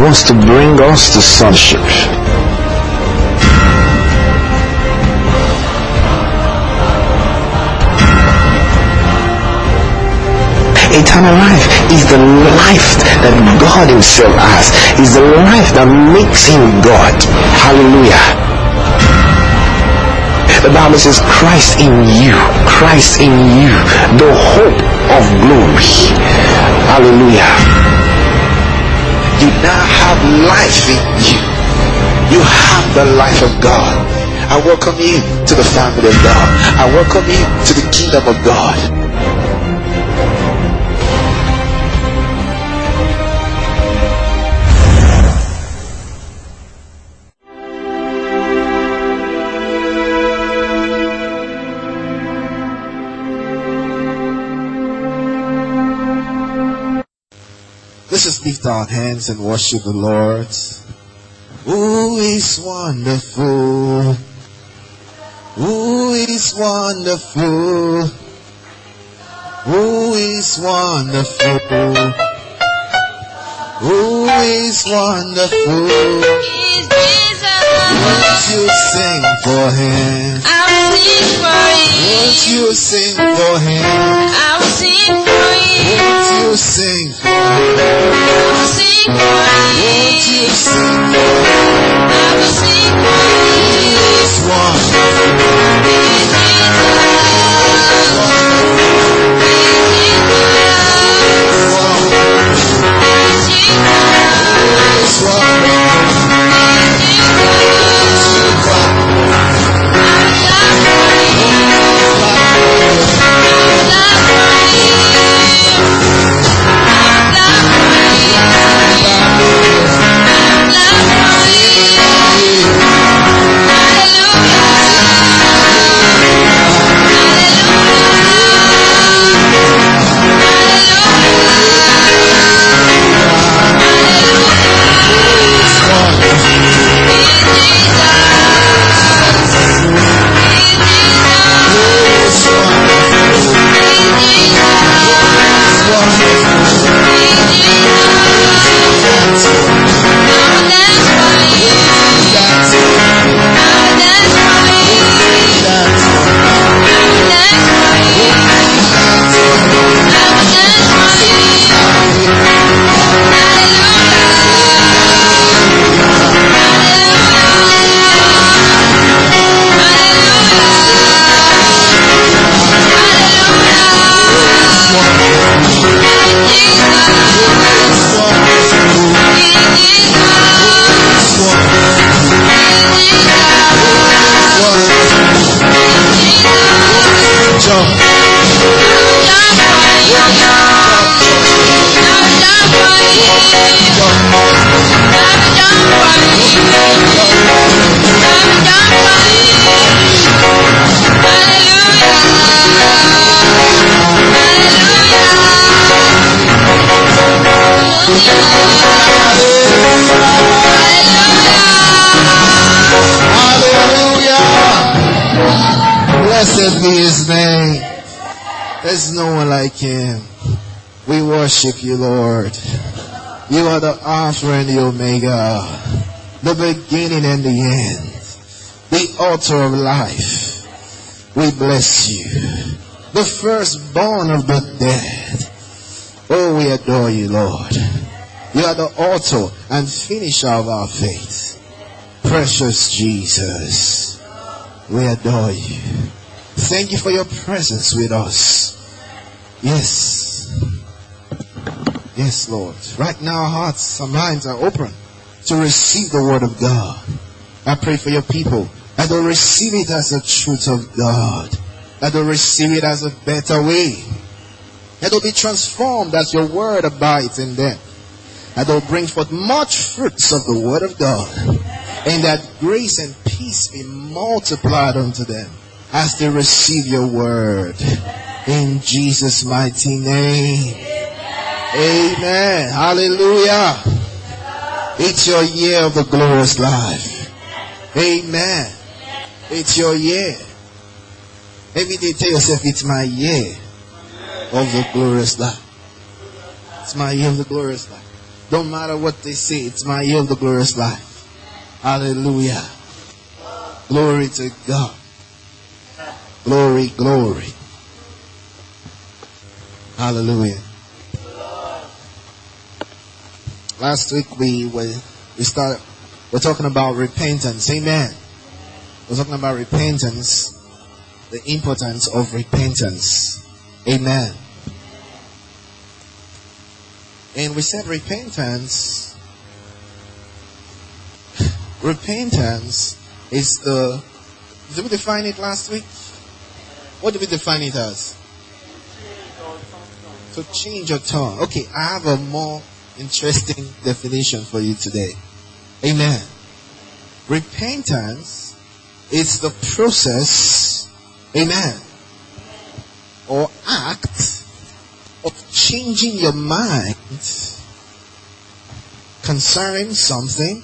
wants to bring us to sonship. Eternal life is the life that God Himself has. Is the life that makes Him God. Hallelujah. The Bible says Christ in you, Christ in you, the hope of glory. Hallelujah. You now have life in you. You have the life of God. I welcome you to the family of God. I welcome you to the kingdom of God. Lift our hands and worship the Lord. Who is wonderful? Who is wonderful? Who is wonderful? Who is wonderful? Is Jesus. Won't you sing for him? I will sing for Won't you. you sing for him? I will sing for you. Won't you sing for him? I will sing worship you, Lord. You are the Alpha and the Omega, the beginning and the end, the author of life. We bless you. The firstborn of the dead. Oh, we adore you, Lord. You are the author and finisher of our faith. Precious Jesus, we adore you. Thank you for your presence with us. Yes. Yes, Lord. Right now, our hearts, our minds are open to receive the word of God. I pray for your people that they'll receive it as the truth of God, that they'll receive it as a better way, that they'll be transformed as your word abides in them, that they'll bring forth much fruits of the word of God, and that grace and peace be multiplied unto them as they receive your word. In Jesus' mighty name. Amen. Hallelujah. It's your year of the glorious life. Amen. It's your year. Every day tell yourself, it's my year of the glorious life. It's my year of the glorious life. Don't matter what they say, it's my year of the glorious life. Hallelujah. Glory to God. Glory, glory. Hallelujah. Last week we were, we started, we're talking about repentance. Amen. We're talking about repentance, the importance of repentance. Amen. And we said repentance, repentance is the, did we define it last week? What did we define it as? To change your tone. Okay, I have a more interesting definition for you today. Amen. Repentance is the process, amen, or act of changing your mind concerning something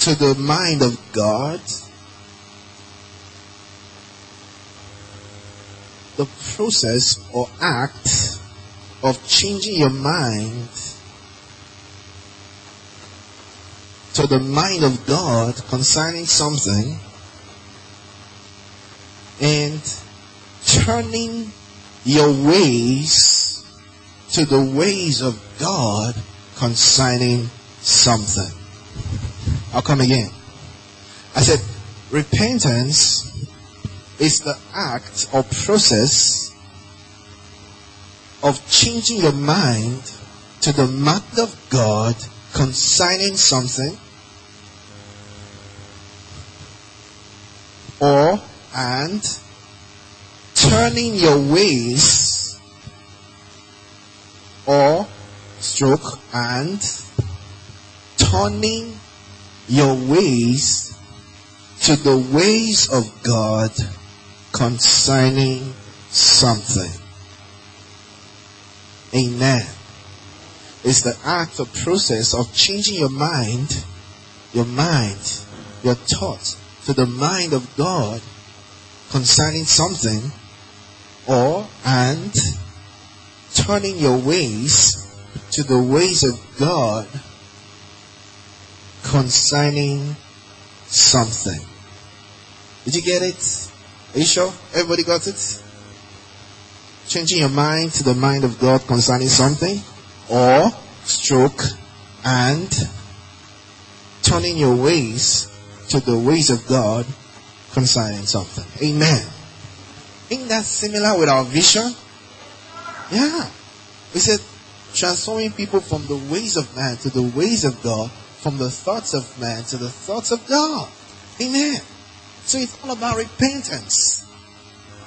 to the mind of God. The process or act of changing your mind to the mind of God concerning something and turning your ways to the ways of God concerning something. I'll come again. I said, repentance is the act or process of changing your mind to the mind of God concerning something or and turning your ways or stroke and turning your ways to the ways of God concerning something. Amen. It's the act or process of changing your mind, your mind, your thoughts to the mind of God concerning something or and turning your ways to the ways of God concerning something. Did you get it? Are you sure? Everybody got it? Changing your mind to the mind of God concerning something or stroke and turning your ways to the ways of God concerning something. Amen. Ain't that similar with our vision? Yeah. We said transforming people from the ways of man to the ways of God, from the thoughts of man to the thoughts of God. Amen. So it's all about repentance.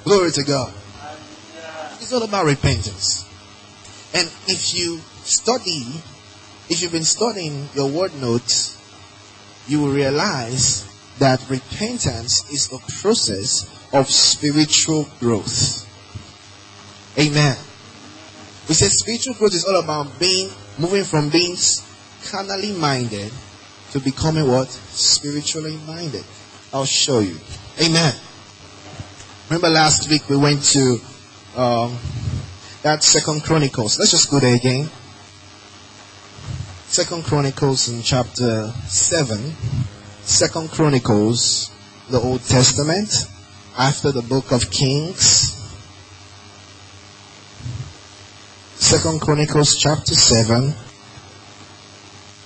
Glory to God. It's all about repentance. And if you study, if you've been studying your word notes, you will realize that repentance is a process of spiritual growth. Amen. We say spiritual growth is all about being, moving from being carnally minded to becoming what? Spiritually minded. I'll show you. Amen. Remember last week we went to um, that Second Chronicles. Let's just go there again. Second Chronicles in chapter seven. Second Chronicles, the Old Testament, after the book of Kings. Second Chronicles chapter 7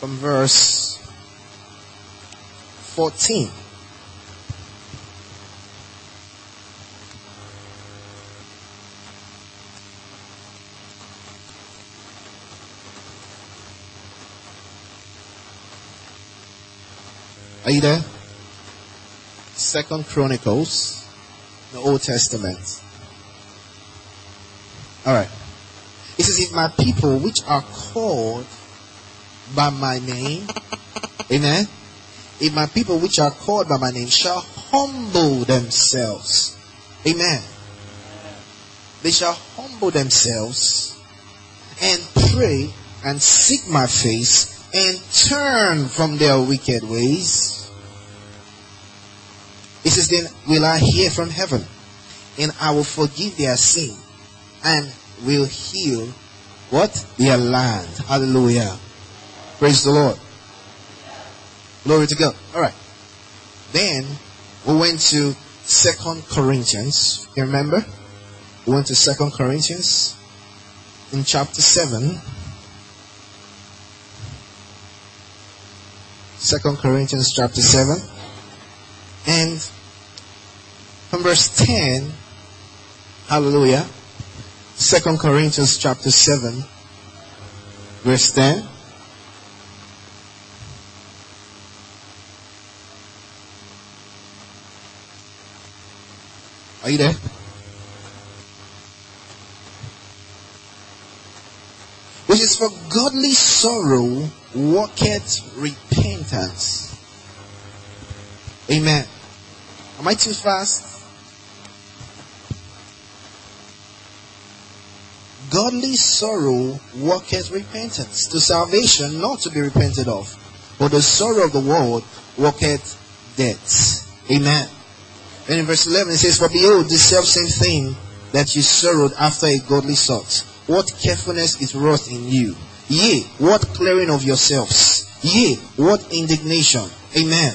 from verse 14. Are you there? Second Chronicles, the Old Testament. Alright. It says, if my people which are called by my name, amen. If my people which are called by my name shall humble themselves, amen. They shall humble themselves and pray and seek my face and turn from their wicked ways. It says, then will I hear from heaven and I will forgive their sin and will heal what? Their land. Hallelujah. Praise the Lord. Glory to God. All right. Then we went to Second Corinthians. You remember? We went to Second Corinthians in chapter seven. Second Corinthians chapter seven, and from verse ten. Hallelujah. Second Corinthians chapter seven, verse ten. Are you there? Which is for godly sorrow worketh repentance. Amen. Am I too fast? Godly sorrow worketh repentance to salvation, not to be repented of. But the sorrow of the world worketh death. Amen. And in verse 11 it says, For behold, this self same thing that you sorrowed after a godly sort. What carefulness is wrought in you. Yea, what clearing of yourselves. Yea, what indignation. Amen.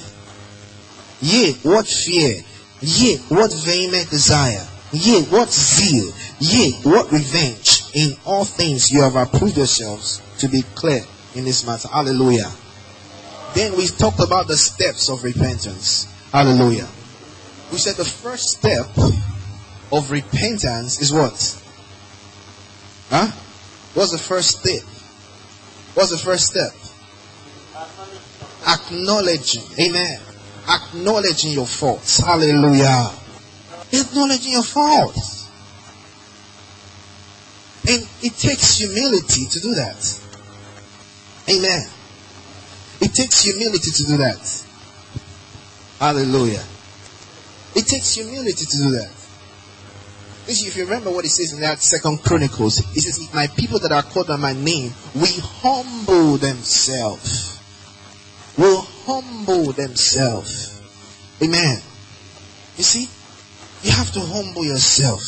Yea, what fear. Yea, what vehement desire. Yea, what zeal. Yea, what revenge. In all things you have approved yourselves to be clear in this matter. Hallelujah. Then we talked about the steps of repentance. Hallelujah. We said the first step of repentance is what? Huh? What's the first step? What's the first step? Acknowledging. Amen. Acknowledging your faults. Hallelujah. Acknowledging your faults. And it takes humility to do that. Amen. It takes humility to do that. Hallelujah. It takes humility to do that. If you remember what it says in that second Chronicles, it says, my people that are called by my name we humble themselves. Will humble themselves. Amen. You see, you have to humble yourself.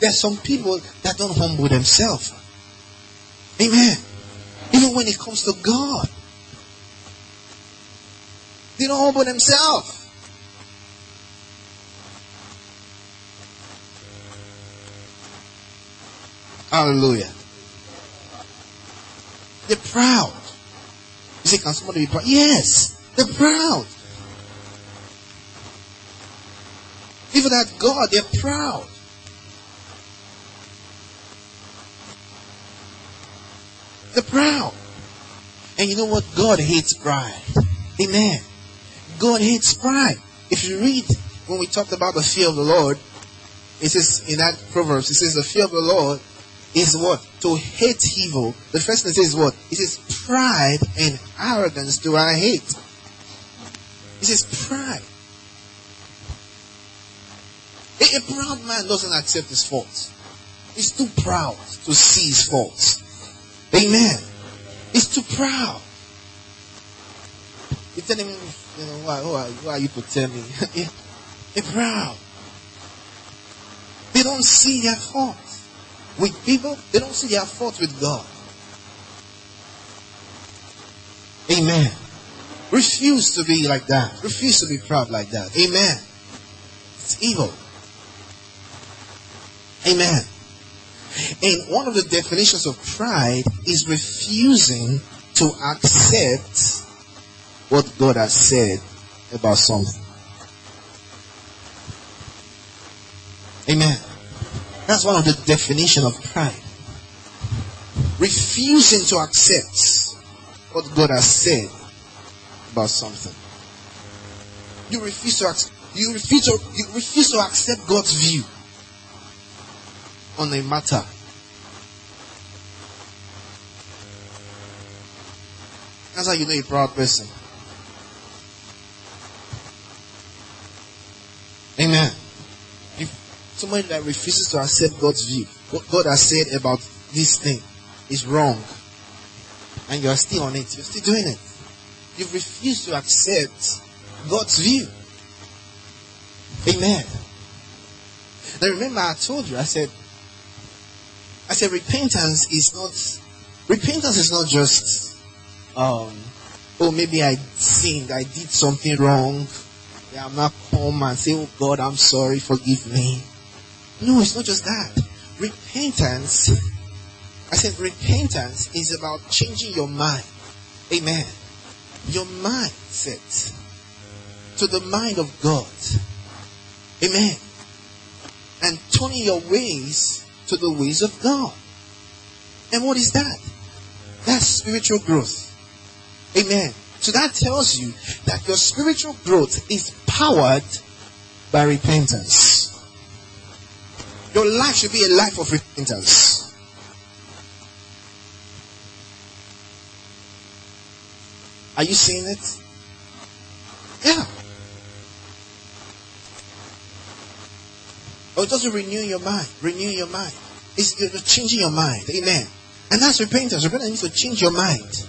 There are some people that don't humble themselves. Amen. Even when it comes to God, they don't humble themselves. Hallelujah. They're proud. You say, can somebody be proud? Yes, they're proud. Even at God, they're proud. They're proud. And you know what? God hates pride. Amen. God hates pride. If you read when we talked about the fear of the Lord, it says in that Proverbs, it says the fear of the Lord is what? To hate evil. The first thing it says what? It says pride and arrogance do I hate. It says pride. A, a proud man doesn't accept his faults. He's too proud to see his faults. Amen. He's too proud. You tell him, you know, why, who, are, are you to tell me? They're proud. They don't see their faults. With people, they don't see their faults with God. Amen. Refuse to be like that. Refuse to be proud like that. Amen. It's evil. Amen. And one of the definitions of pride is refusing to accept what God has said about something. Amen. That's one of the definition of pride. Refusing to accept what God has said about something. You refuse to accept, you refuse to, you refuse to accept God's view on a matter. That's how you know a proud person. Amen. If somebody that refuses to accept God's view, what God has said about this thing is wrong, and you are still on it, you're still doing it. You've refused to accept God's view. Amen. Now remember, I told you, I said, I said repentance is not Repentance is not just, um, oh, maybe I sinned, I did something wrong. Yeah, I'm not come and say, oh God, I'm sorry, forgive me. No, it's not just that. Repentance, I said repentance is about changing your mind. Amen. Your mindset to the mind of God. Amen. And turning your ways to the ways of God. And what is that? That's spiritual growth. Amen. So that tells you that your spiritual growth is powered by repentance. Your life should be a life of repentance. Are you seeing it? Yeah. Or just renew your mind. Renew your mind. It's you're changing your mind. Amen. And that's repentance. Repentance means to change your mind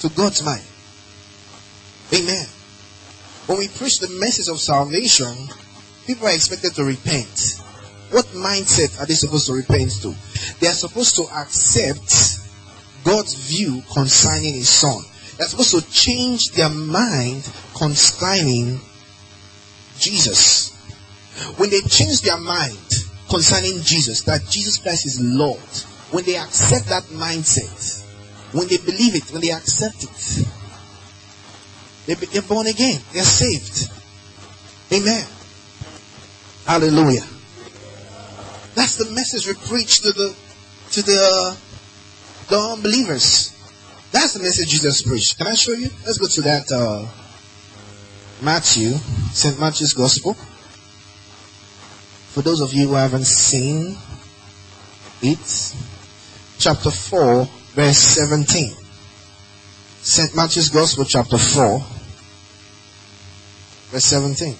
to God's mind. Amen. When we preach the message of salvation, people are expected to repent. What mindset are they supposed to repent to? They are supposed to accept God's view concerning His Son. They're supposed to change their mind concerning Jesus. When they change their mind concerning Jesus, that Jesus Christ is Lord, when they accept that mindset, when they believe it, when they accept it, they, they're born again. They're saved. Amen. Hallelujah. That's the message we preach to the to the the unbelievers. That's the message Jesus preached. Can I show you? Let's go to that uh, Matthew, St. Matthew's Gospel. For those of you who haven't seen it, chapter 4, verse 17. St. Matthew's Gospel, chapter 4, verse 17.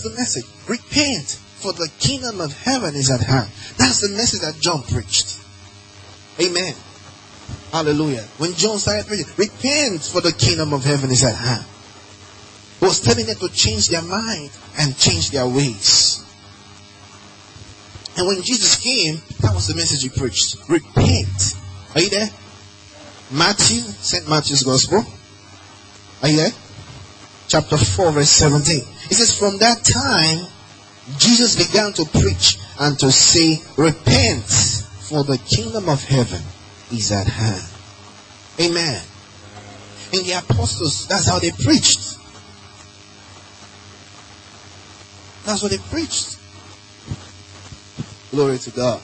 That's the message. Repent, for the kingdom of heaven is at hand. That's the message that John preached. Amen. Hallelujah. When John started preaching, repent, for the kingdom of heaven is at hand. He was telling them to change their mind and change their ways. And when Jesus came, that was the message he preached. Repent. Are you there? Matthew, St. Matthew's Gospel. Are you there? Chapter 4, verse 17. It says, From that time, Jesus began to preach and to say, Repent, for the kingdom of heaven is at hand. Amen. And the apostles, that's how they preached. That's what they preached. Glory to God.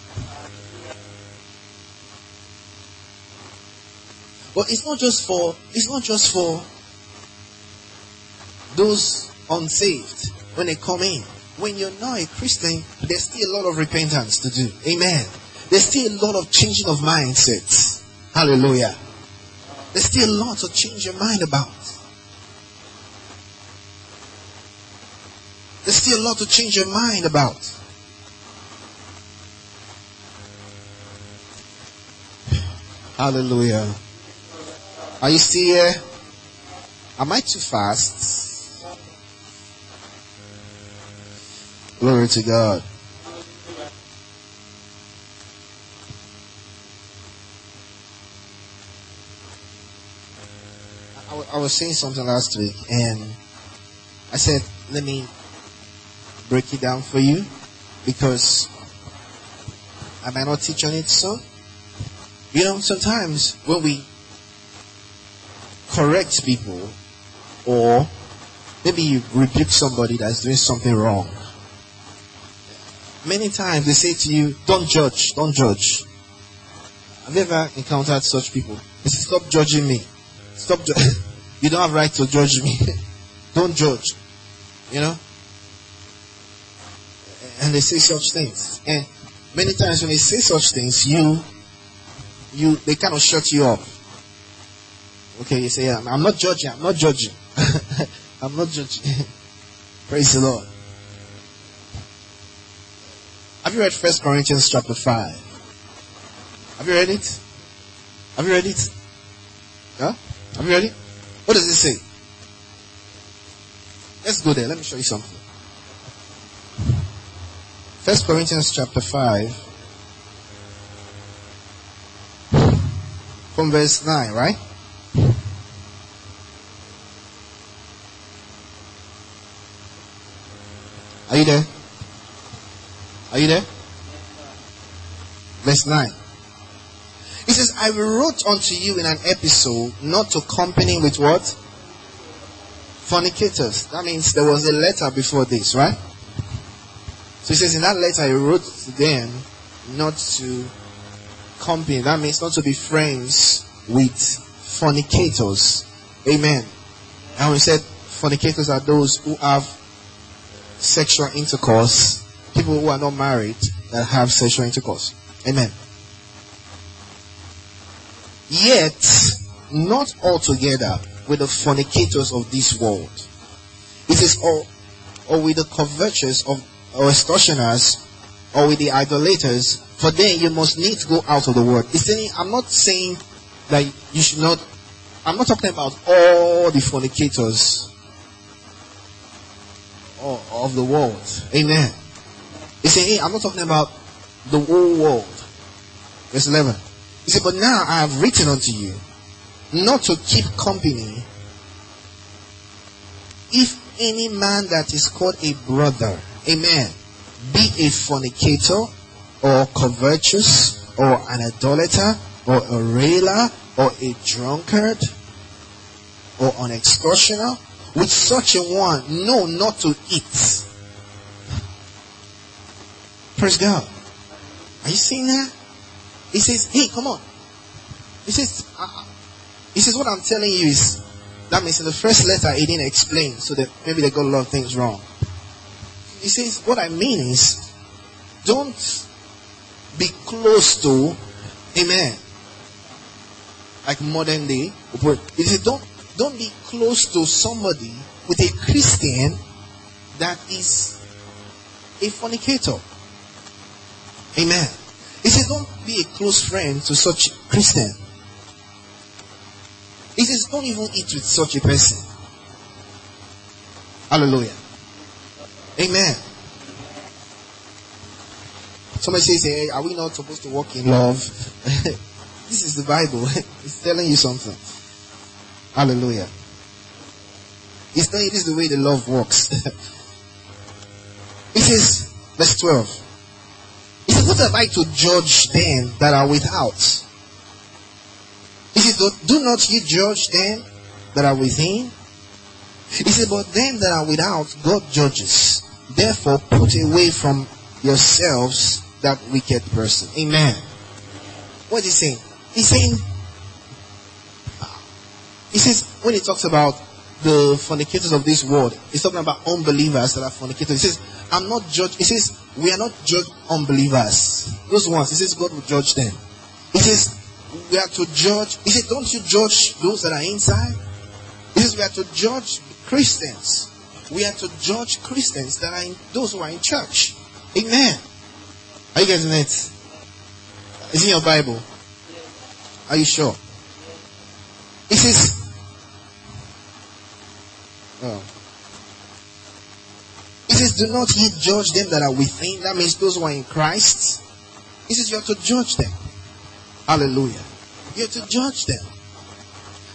But it's not just for it's not just for those unsaved when they come in. When you're not a Christian, there's still a lot of repentance to do. Amen. There's still a lot of changing of mindsets. Hallelujah. There's still a lot to change your mind about. There's still a lot to change your mind about. Hallelujah. Are you still here? Am I too fast? Glory to God. I, was saying something last week and I said, let me break it down for you because I might not teach on it so. You know, sometimes when we correct people or maybe you rebuke somebody that's doing something wrong, many times they say to you, don't judge, don't judge. Have you ever encountered such people? They say, stop judging me. Stop ju- You don't have right to judge me. don't judge. You know? And they say such things. And many times when they say such things, you you they kind of shut you up. Okay, you say, I'm, I'm not judging, I'm not judging. I'm not judging. Praise the Lord. Have you read First Corinthians chapter 5? Have you read it? Have you read it? Yeah? Have you read it? What does it say? Let's go there. Let me show you something. First Corinthians chapter 5 from verse 9, right? Are you there? Are you there? Verse 9. He says, I wrote unto you in an epistle not to company with what? Fornicators. That means there was a letter before this, right? So he says, in that letter, he wrote to them not to company. That means not to be friends with fornicators. Amen. And we said fornicators are those who have sexual intercourse, people who are not married that have sexual intercourse. Amen. Yet, not altogether with the fornicators of this world. It is all, or with the covetous of, or extortioners, or with the idolaters, for then you must need to go out of the world. It's saying, I'm not saying that you should not, I'm not talking about all the fornicators of the world. Amen. He said, hey, I'm not talking about the whole world. Verse 11. He said, but now I have written unto you not to keep company if any man that is called a brother, amen, be a fornicator or covetous or an idolater or a railer or a drunkard or an extortioner, with such a one, no, not to eat. Praise God. Are you seeing that? He says, hey, come on. He says, uh, he says, what I'm telling you is, that means in the first letter he didn't explain, so that maybe they got a lot of things wrong. He says, what I mean is, don't be close to, amen, like modern day. He says, don't, don't be close to somebody with a Christian that is a fornicator. Amen. He says, don't be a close friend to such a Christian. He says, don't even eat with such a person. Hallelujah. Amen. Somebody says, hey, are we not supposed to walk in love? this is the Bible. it's telling you something. Hallelujah. It's you this is the way the love works. it says, verse 12. What have I to judge them that are without? He says, Do, do not ye judge them that are within? He said, But them that are without, God judges. Therefore, put away from yourselves that wicked person. Amen. What is he saying? He's saying, he says, when he talks about the fornicators of this world, he's talking about unbelievers that are fornicators. He says, I'm not judge. He says, we are not judge unbelievers. Those ones, he says, God will judge them. He says, we are to judge. He said, don't you judge those that are inside? He says, we are to judge Christians. We are to judge Christians that are in, those who are in church. Amen. Are you getting it? Is in your Bible? Are you sure? He says, oh. He says, do not ye judge them that are within. That means those who are in Christ. He says, you have to judge them. Hallelujah. You have to judge them.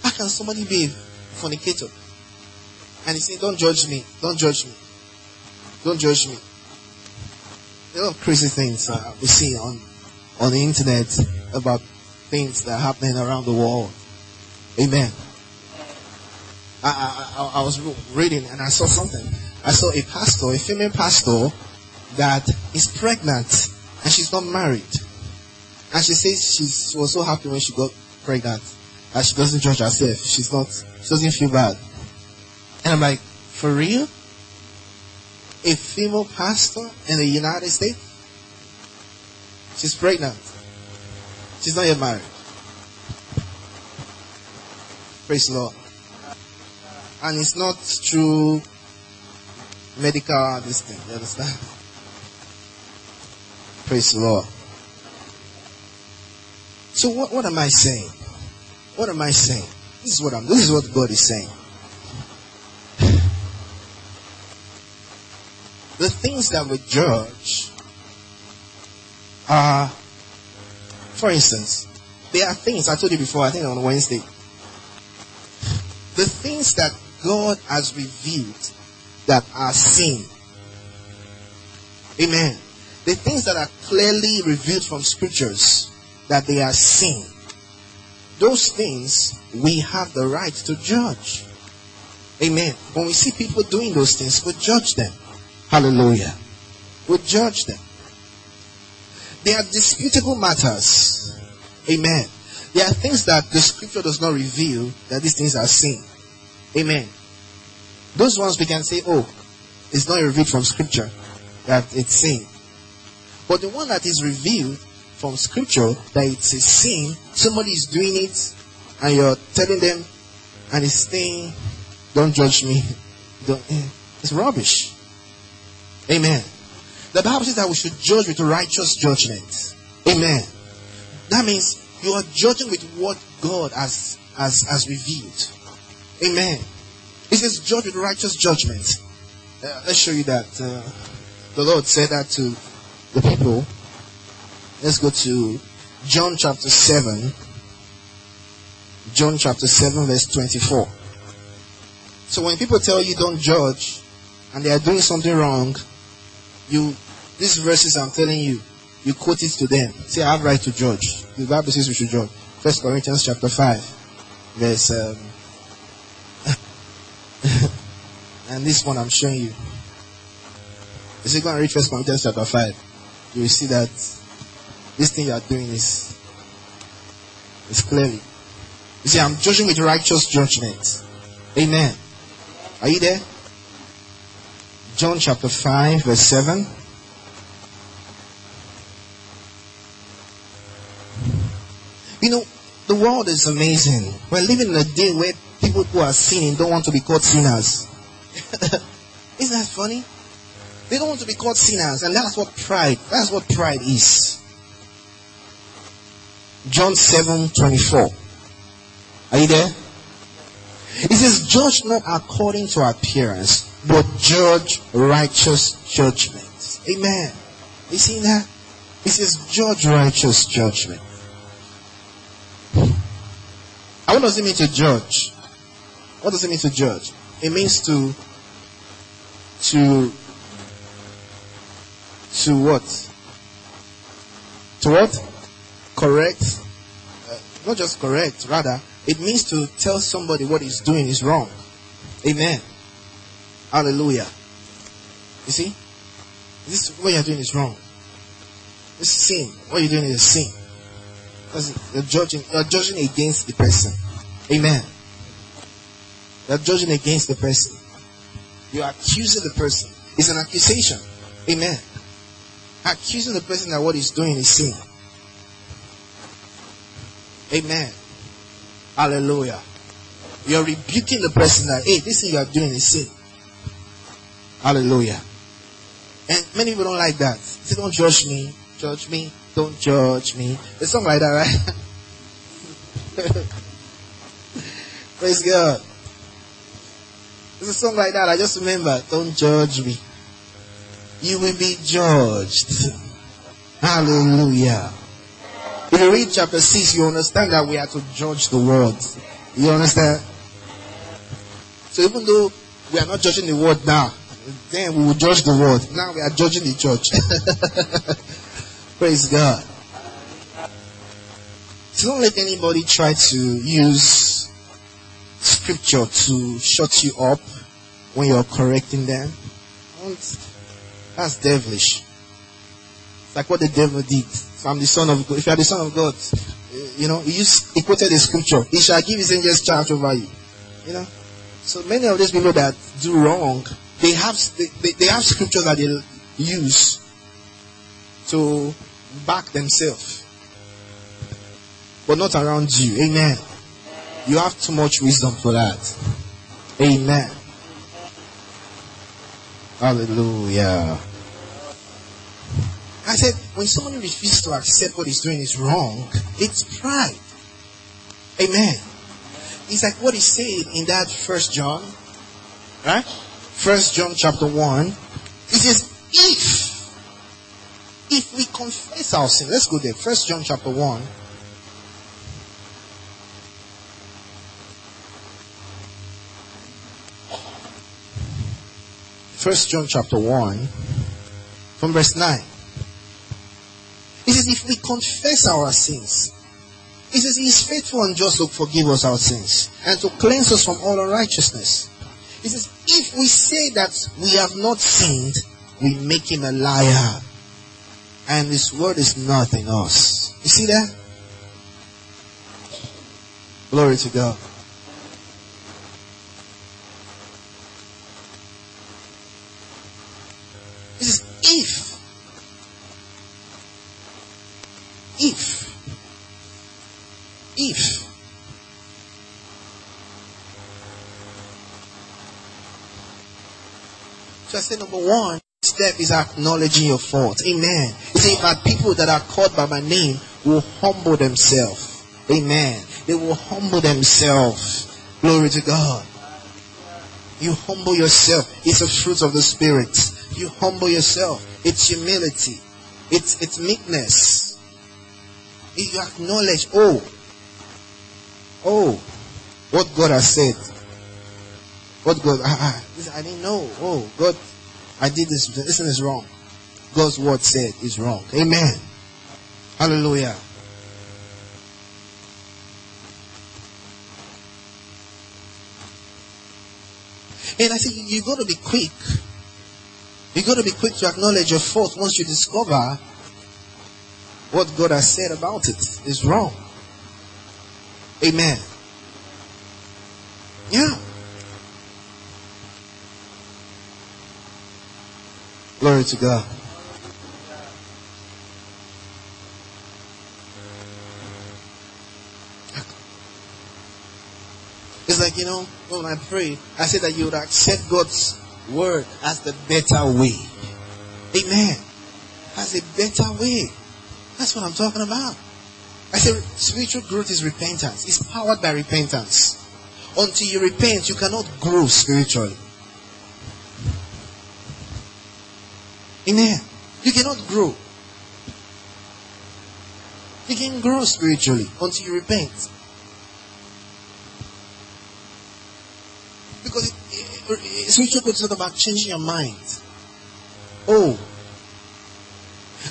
How can somebody be a fornicator? And he said, don't judge me. Don't judge me. Don't judge me. A lot of crazy things uh, we see on, on the internet about things that are happening around the world. Amen. I, I, I, was reading and I saw something. I saw a pastor, a female pastor, that is pregnant and she's not married. And she says she was so happy when she got pregnant that she doesn't judge herself. She's not, she doesn't feel bad. And I'm like, for real? A female pastor in the United States? She's pregnant. She's not yet married. Praise the Lord. And it's not through medical this thing. You understand? Praise the Lord. So what, what am I saying? What am I saying? This is what I'm this is what God is saying. The things that we judge are for instance, there are things I told you before, I think on Wednesday. The things that God has revealed that are sin. Amen. The things that are clearly revealed from scriptures that they are sin. Those things we have the right to judge. Amen. When we see people doing those things, we judge them. Hallelujah. We judge them. They are disputable matters. Amen. There are things that the scripture does not reveal that these things are sin. Amen. Those ones we can say, oh, it's not revealed from scripture that it's sin. But the one that is revealed from scripture that it's a sin, somebody is doing it and you're telling them and it's saying, don't judge me. Don't, eh, it's rubbish. Amen. The Bible says that we should judge with righteous judgment. Amen. That means you are judging with what God has, has, has revealed. Amen. It says judge with righteous judgment. Uh, let's show you that. Uh, the Lord said that to the people. Let's go to John chapter 7. John chapter 7 verse 24. So when people tell you don't judge and they are doing something wrong, you, these verses I'm telling you, you quote it to them. Say, I have right to judge. The Bible says we should judge. First Corinthians chapter 5 verse, um, and this one I'm showing you. Is it going to read First Corinthians chapter 5? You will see that this thing you are doing is, is clearly. You see, I'm judging with righteous judgment. Amen. Are you there? John chapter 5, verse 7. You know, the world is amazing. We're living in a day where people who are sinning don't want to be called sinners. Isn't that funny? They don't want to be called sinners, and that's what pride, that's what pride is. John 7 24. Are you there? It says, Judge not according to appearance, but judge righteous judgment. Amen. You see that? It says, Judge righteous judgment. And what does it mean to judge? What does it mean to judge? It means to, to, to what? To what? Correct. Uh, not just correct, rather, it means to tell somebody what he's doing is wrong. Amen. Hallelujah. You see? This what you're doing is wrong. This is sin. What you're doing is sin. Because you're judging, you're judging against the person. Amen. You're judging against the person. You're accusing the person. It's an accusation. Amen. Accusing the person that what he's doing is sin. Amen. Hallelujah. You're rebuking the person that, hey, this thing you are doing is sin. Hallelujah. And many people don't like that. They say, don't judge me. Judge me. Don't judge me. It's something like that, right? Praise God. There's a song like that. I just remember. Don't judge me. You will be judged. Hallelujah. If you read chapter 6, you understand that we are to judge the world. You understand? So even though we are not judging the world now, then we will judge the world. Now we are judging the church. Praise God. So don't let anybody try to use scripture to shut you up when you're correcting them. That's devilish. It's like what the devil did. So I'm the son of God. If you are the son of God, you know, he, used, he quoted the scripture. He shall give his angels charge over you. You know? So many of these people that do wrong, they have, they, they, they have scriptures that they use to back themselves. But not around you. Amen. You have too much wisdom for that. Amen. Hallelujah. I said, when someone refuses to accept what he's doing is wrong, it's pride. Amen. It's like what he said in that first John, right? First John chapter 1. It says, if, if we confess our sin, let's go there. First John chapter 1. First John chapter 1, from verse 9. It says, if we confess our sins, it says, He is faithful and just to forgive us our sins and to cleanse us from all unrighteousness. It says, if we say that we have not sinned, we make Him a liar. And His word is not in us. You see that? Glory to God. It says, if, if, if, so I say number one step is acknowledging your fault. Amen. You see, our people that are called by my name will humble themselves. Amen. They will humble themselves. Glory to God. You humble yourself. It's a fruit of the Spirit. You humble yourself. It's humility. It's, it's meekness. You acknowledge, oh, oh, what God has said. What God, ah, ah, I didn't know. Oh, God, I did this. This is wrong. God's word said is wrong. Amen. Hallelujah. And I think you've got to be quick. You got to be quick to acknowledge your fault once you discover what God has said about it is wrong. Amen. Yeah. Glory to God. It's like, you know, when I pray, I say that you would accept God's word as the better way. Amen. As a better way. That's what I'm talking about. I say spiritual growth is repentance. It's powered by repentance. Until you repent, you cannot grow spiritually. Amen. You cannot grow. You can grow spiritually until you repent. Because it, growth is not about changing your mind. Oh.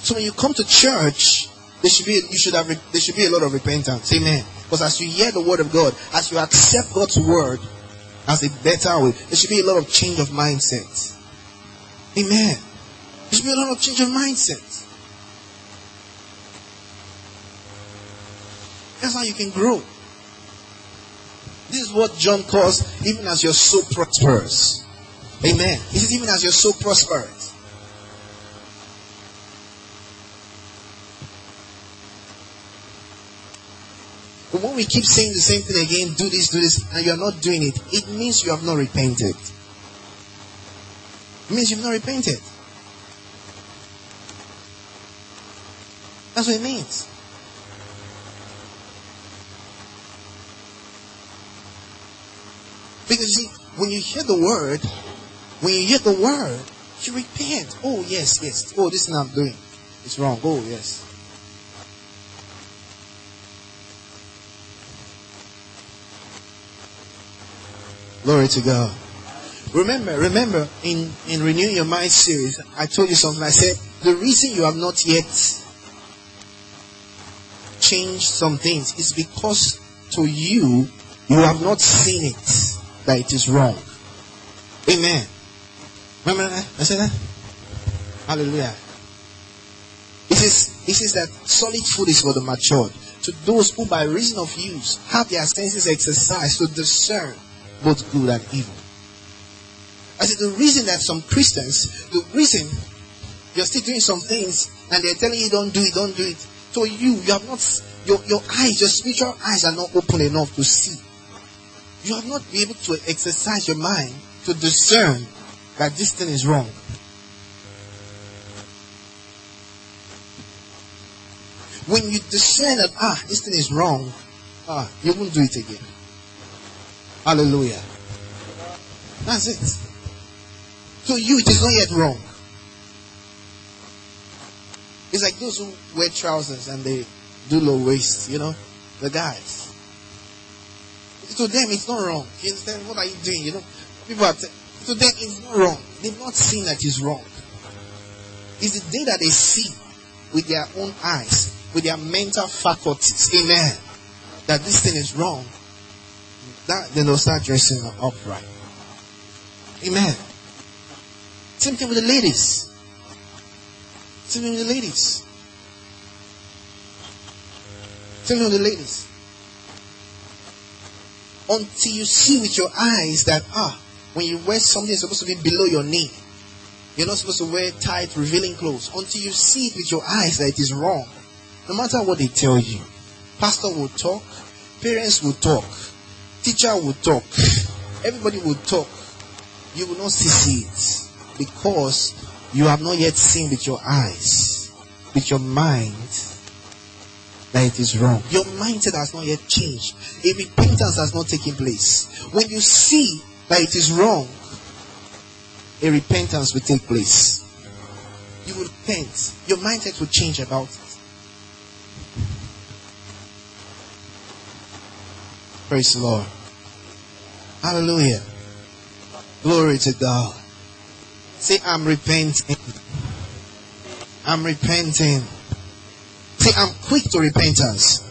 So when you come to church, there should be you should have there should be a lot of repentance. Amen. Because as you hear the word of God, as you accept God's word as a better way, there should be a lot of change of mindset. Amen. There should be a lot of change of mindset. That's how you can grow. This is what John calls even as your soul prospers. Amen. He says, even as your soul prospers. But when we keep saying the same thing again, do this, do this, and you're not doing it, it means you have not repented. It means you've not repented. That's what it means. Because you see, when you hear the word, when you hear the word, you repent. Oh, yes, yes. Oh, this thing I'm doing is wrong. Oh, yes. Glory to God. Remember, remember, in, in Renewing Your Mind series, I told you something. I said, the reason you have not yet changed some things is because to you, you have not seen it that it is wrong. Amen. Remember that? I said that? Hallelujah. It says, it says that solid food is for the matured. To those who by reason of use have their senses exercised to discern both good and evil. I said the reason that some Christians, the reason you're still doing some things and they're telling you don't do it, don't do it. So you, you have not, your, your eyes, your spiritual eyes are not open enough to see. You have not been able to exercise your mind to discern that this thing is wrong. When you discern that, ah, this thing is wrong, ah, you won't do it again. Hallelujah. That's it. So you, it is not yet wrong. It's like those who wear trousers and they do low waist, you know, the guys. To them, it's not wrong. You understand? What are you doing? You know, people are. T- To them, it's not wrong. They've not seen that it's wrong. It's the day that they see with their own eyes, with their mental faculties, amen, that this thing is wrong. That then they'll start dressing upright. Amen. Same thing with the ladies. Same thing with the ladies. Same thing with the ladies. Until you see with your eyes that ah, when you wear something it's supposed to be below your knee. You're not supposed to wear tight, revealing clothes. Until you see it with your eyes that it is wrong. No matter what they tell you. Pastor will talk, parents will talk, teacher will talk, everybody will talk. You will not see it because you have not yet seen with your eyes, with your mind, that it is wrong. Your mindset has not yet changed. A repentance has not taken place. When you see that it is wrong, a repentance will take place. You will repent. Your mindset will change about it. Praise the Lord. Hallelujah. Glory to God. Say, I'm repenting. I'm repenting. Say, I'm quick to repentance.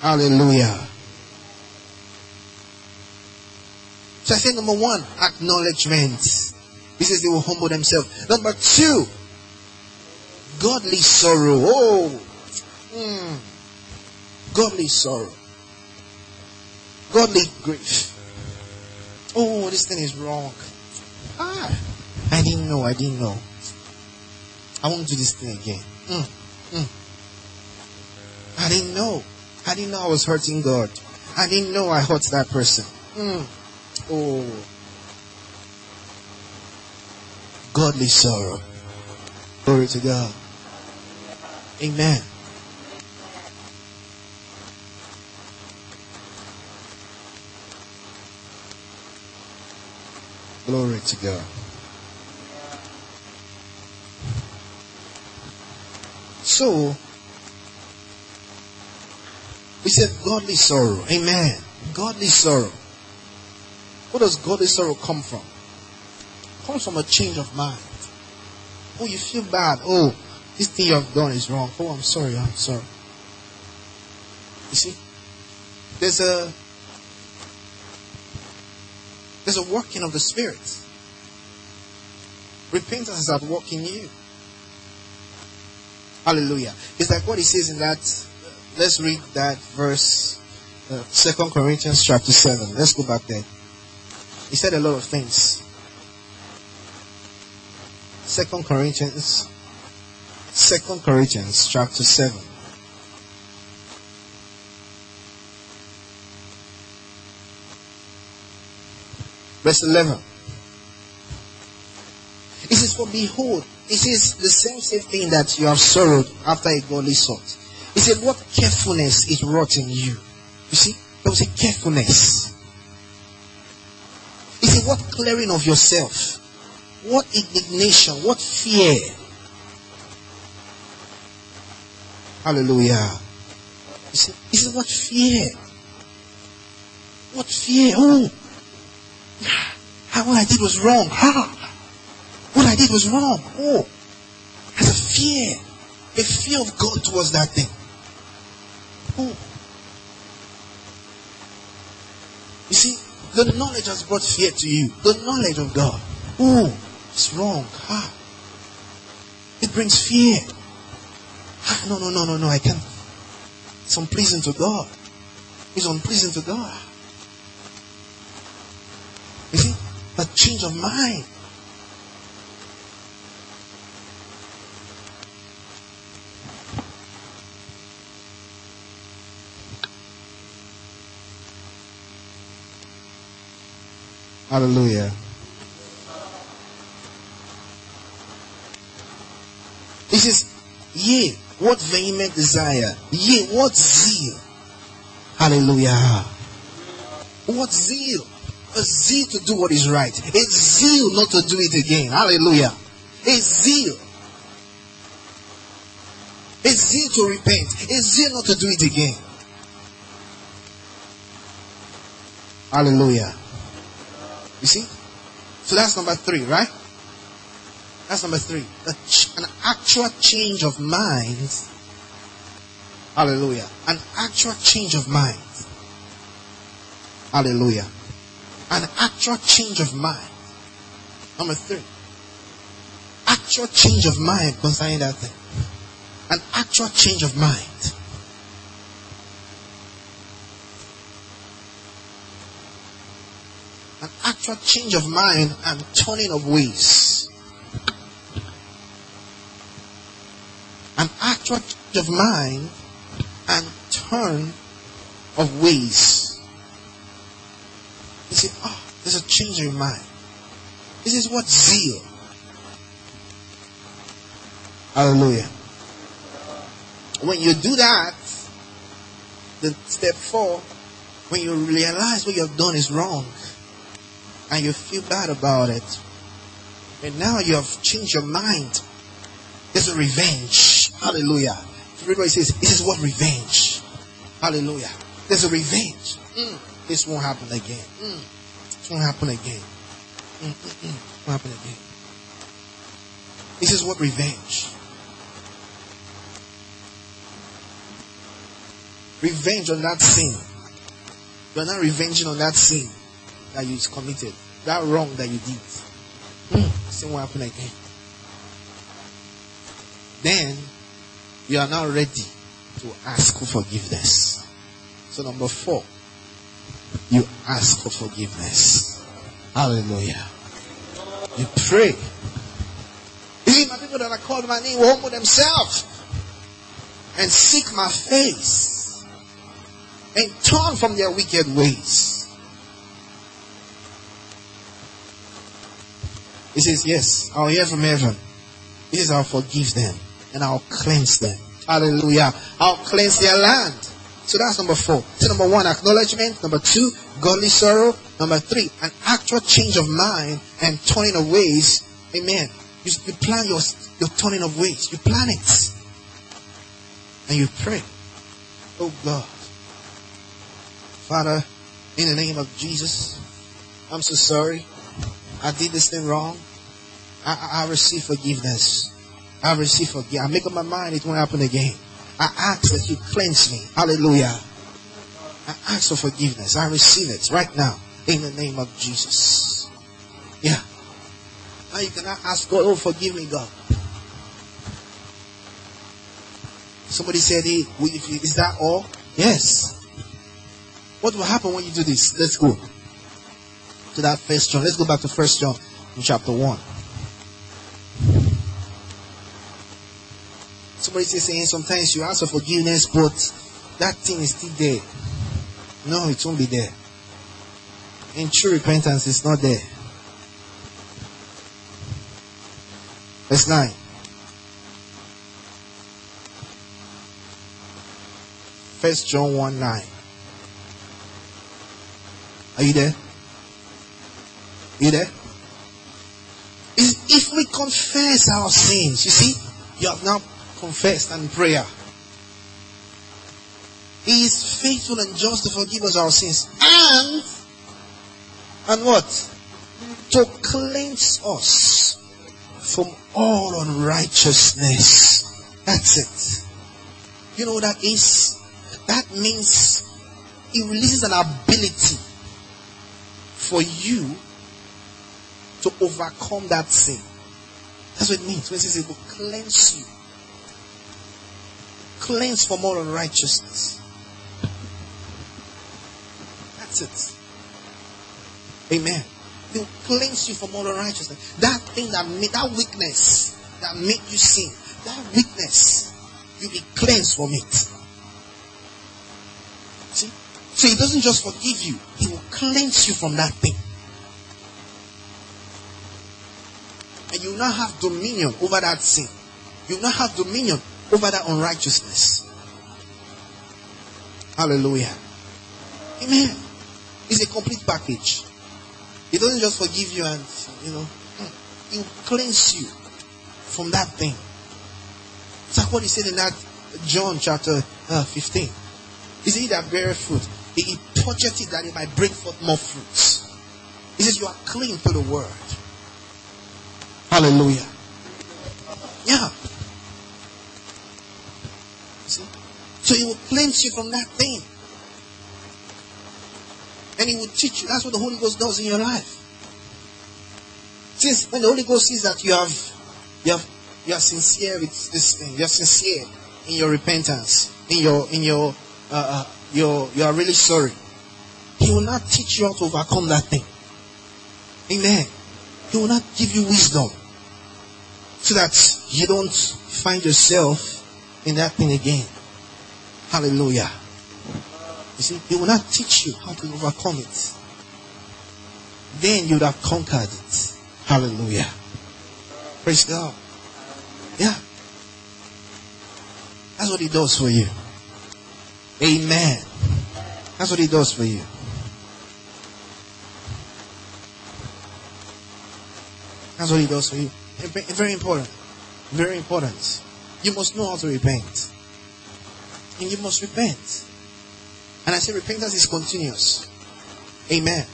Hallelujah. So I say number one, acknowledgement. He says they will humble themselves. Number two, godly sorrow. Oh, mm. godly sorrow. Godly grief. Oh, this thing is wrong. Ah, I didn't know. I didn't know. I won't do this thing again. Mm, mm. I didn't know. I didn't know I was hurting God. I didn't know I hurt that person. Mm. Oh. Godly sorrow. Glory to God. Amen. Glory to God. So, we said godly sorrow. Amen. Godly sorrow. Where does godly sorrow come from? It comes from a change of mind. Oh, you feel bad. Oh, this thing you have done is wrong. Oh, I'm sorry. I'm sorry. You see, there's a there's a working of the Spirit. Repentance is at work in you. Hallelujah. It's like what he says in that. Let's read that verse, uh, Second Corinthians chapter seven. Let's go back there. He said a lot of things. Second Corinthians, Second Corinthians chapter seven. Verse 11. It says, For behold, it is the same same thing that you have sorrowed after a godly sort. He said, What carefulness is wrought in you. You see, there was a carefulness. Said, What clearing of yourself? What indignation? What fear? Hallelujah. He said What fear? What fear? Oh, what I did was wrong. Ha! What I did was wrong. Oh, has a fear, a fear of God towards that thing. Oh, you see, the knowledge has brought fear to you. The knowledge of God. Oh, it's wrong. Ha! It brings fear. Ah, no, no, no, no, no. I can't. It's unpleasing to God. It's unpleasing to God. You see, a change of mind. Hallelujah. He says, Yea, what vehement desire, yea, what zeal. Hallelujah. What zeal? A zeal to do what is right. A zeal not to do it again. Hallelujah. A zeal. A zeal to repent. A zeal not to do it again. Hallelujah. You see? So that's number three, right? That's number three. An actual change of mind. Hallelujah. An actual change of mind. Hallelujah. An actual change of mind. Number three. Actual change of mind concerning that thing. An actual change of mind. Actual change of mind and turning of ways. An actual change of mind and turn of ways. You say, oh, there's a change in mind. This is what zeal. Hallelujah. When you do that, the step four, when you realize what you have done is wrong and you feel bad about it, and now you have changed your mind, there's a revenge. Hallelujah. Everybody says, This is what revenge. Hallelujah. There's a revenge. Mm, this won't happen again. Mm, this won't happen again. Mm, mm, mm, won't happen again. This is what revenge. Revenge on that sin. You're not revenging on that sin that you committed, that wrong that you did. Mm, sin won't happen again. Then you are now ready to ask for forgiveness. So number four, you ask for forgiveness. Hallelujah. You pray. Even my people that are called my name will humble themselves and seek my face and turn from their wicked ways. He says, Yes, I'll hear from heaven. He says, I'll forgive them and I'll cleanse them. Hallelujah. I'll cleanse their land. So that's number four. So number one, acknowledgement. Number two, godly sorrow. Number three, an actual change of mind and turning of ways. Amen. You, you plan your, your turning of ways. You plan it. And you pray. Oh God. Father, in the name of Jesus, I'm so sorry. I did this thing wrong. I, I, I receive forgiveness. I receive forgiveness. I make up my mind it won't happen again. I ask that you cleanse me. Hallelujah. I ask for forgiveness. I receive it right now in the name of Jesus. Yeah. Now you cannot ask God, oh, forgive me, God. Somebody said, hey, is that all? Yes. What will happen when you do this? Let's go to that first John. Let's go back to first John in chapter 1. Somebody says saying sometimes you ask for forgiveness, but that thing is still there. No, it won't be there. In true repentance, it's not there. Verse 9. First John 1 9. Are you there? You there? If we confess our sins, you see, you have now confessed and prayer. He is faithful and just to forgive us our sins and and what? To cleanse us from all unrighteousness. That's it. You know what that is? That means it releases an ability for you to overcome that sin. That's what it means when it says it will cleanse you. Cleanse from all unrighteousness. That's it. Amen. It will cleanse you from all unrighteousness. That thing that made that weakness that made you sin, that weakness, you'll be cleansed from it. See? So he doesn't just forgive you, he will cleanse you from that thing. You will not have dominion over that sin. You will not have dominion over that unrighteousness. Hallelujah. Amen. It's a complete package. It doesn't just forgive you and, you know, he will cleanse you from that thing. It's like what he said in that John chapter uh, 15. He said, He that beareth fruit, he, he it that he might bring forth more fruits. He says you are clean through the word. Hallelujah. Yeah. See? So he will cleanse you from that thing. And he will teach you. That's what the Holy Ghost does in your life. Since when the Holy Ghost sees that you have you have you are sincere with this thing, you are sincere in your repentance, in your in your uh, uh, your you are really sorry. He will not teach you how to overcome that thing. Amen. He will not give you wisdom so that you don't find yourself in that thing again. Hallelujah. You see, he will not teach you how to overcome it. Then you would have conquered it. Hallelujah. Praise God. Yeah. That's what he does for you. Amen. That's what he does for you. That's what he does for you. Ve- Very important. Very important. You must know how to repent. And you must repent. And I say repentance is continuous. Amen.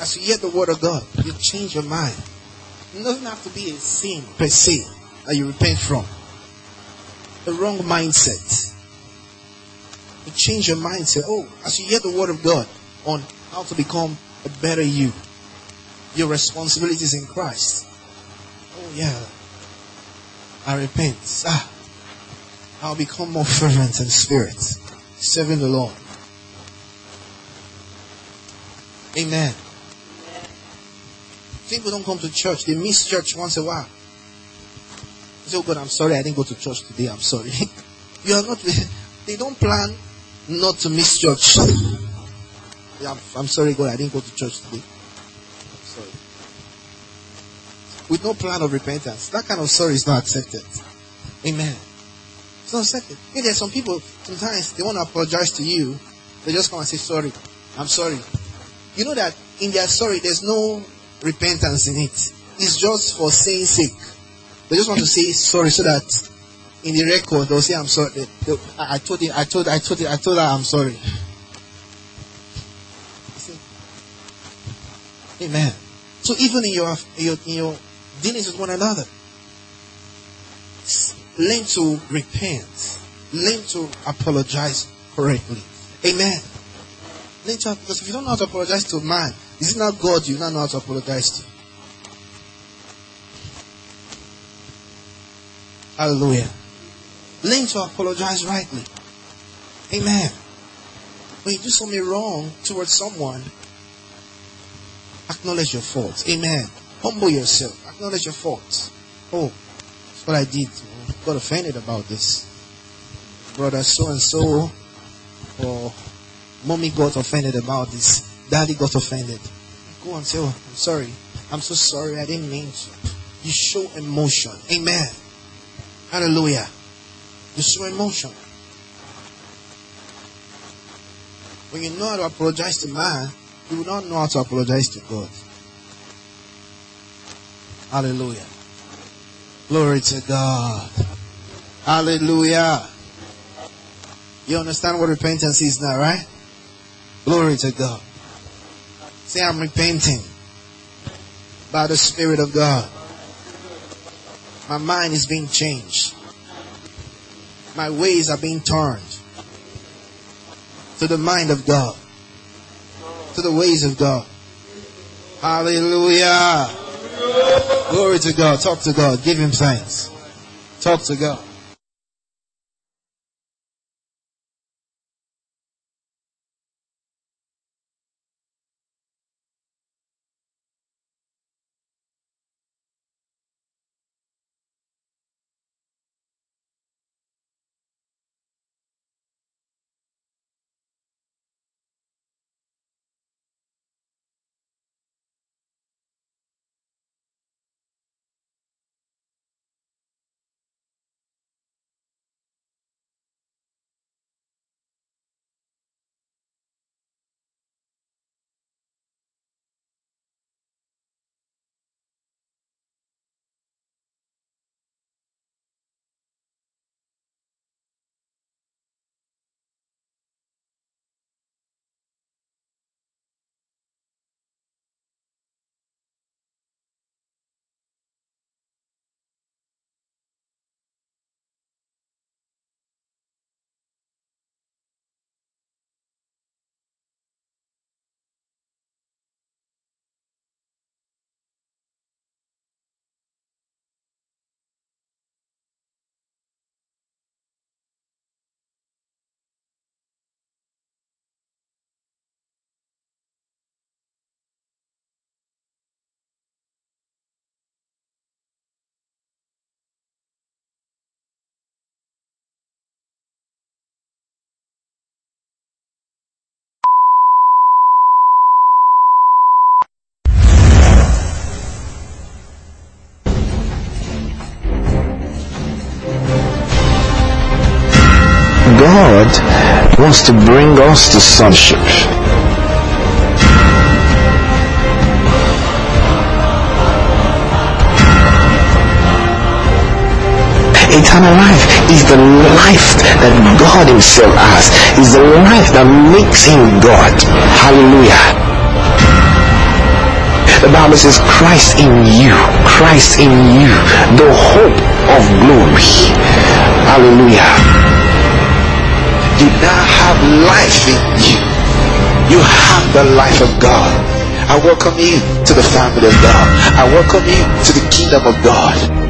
As you hear the word of God, you change your mind. It doesn't have to be a sin per se that you repent from. The wrong mindset. You change your mindset. Oh, as you hear the word of God on how to become a better you, your responsibilities in Christ. Yeah. I repent. Ah, I'll become more fervent in spirit, serving the Lord. Amen. People don't come to church. They miss church once a while. They say, oh God, I'm sorry I didn't go to church today. I'm sorry. you are not, they don't plan not to miss church. I'm, I'm sorry God, I didn't go to church today. I'm sorry. With no plan of repentance. That kind of sorry is not accepted. Amen. It's not accepted. Hey, there's some people, sometimes they want to apologize to you. They just come and say, sorry. I'm sorry. You know that in their sorry, there's no repentance in it. It's just for saying sake. They just want to say sorry so that in the record they'll say I'm sorry. They- they- I I told you, I told, I told I told her I'm sorry. Amen. So even in your, in your, in your dealings with one another, learn to repent. Learn to apologize correctly. Amen. Learn to, because if you don't know how to apologize to man, is it not God you don't know how to apologize to? Hallelujah. Learn to apologize rightly. Amen. When you do something wrong towards someone, acknowledge your faults. Amen. Humble yourself. Acknowledge your faults. Oh, that's what I did. Got offended about this. Brother so and so, or mommy got offended about this. Daddy got offended. Go and say, Oh, I'm sorry. I'm so sorry. I didn't mean to. You show emotion. Amen. Hallelujah. You show emotion. When you know how to apologize to man, you will not know how to apologize to God. Hallelujah. Glory to God. Hallelujah. You understand what repentance is now, right? Glory to God. Say, I'm repenting by the Spirit of God. My mind is being changed. My ways are being turned to the mind of God, to the ways of God. Hallelujah. Glory to God. Talk to God. Give Him thanks. Talk to God. Wants to bring us to sonship. Eternal life is the life that God Himself has. Is the life that makes Him God. Hallelujah. The Bible says Christ in you, Christ in you, the hope of glory. Hallelujah. You now have life in you. You have the life of God. I welcome you to the family of God. I welcome you to the kingdom of God.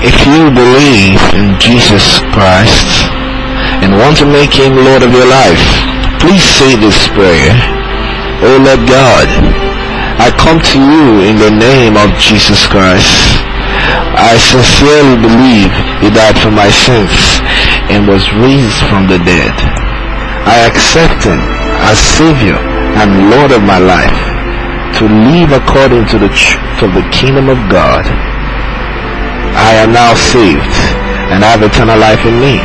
If you believe in Jesus Christ and want to make him Lord of your life, please say this prayer. Oh Lord God, I come to you in the name of Jesus Christ. I sincerely believe he died for my sins and was raised from the dead. I accept him as Savior and Lord of my life to live according to the truth of the kingdom of God. I am now saved and have eternal life in me.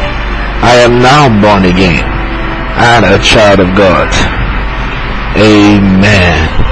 I am now born again and a child of God. Amen.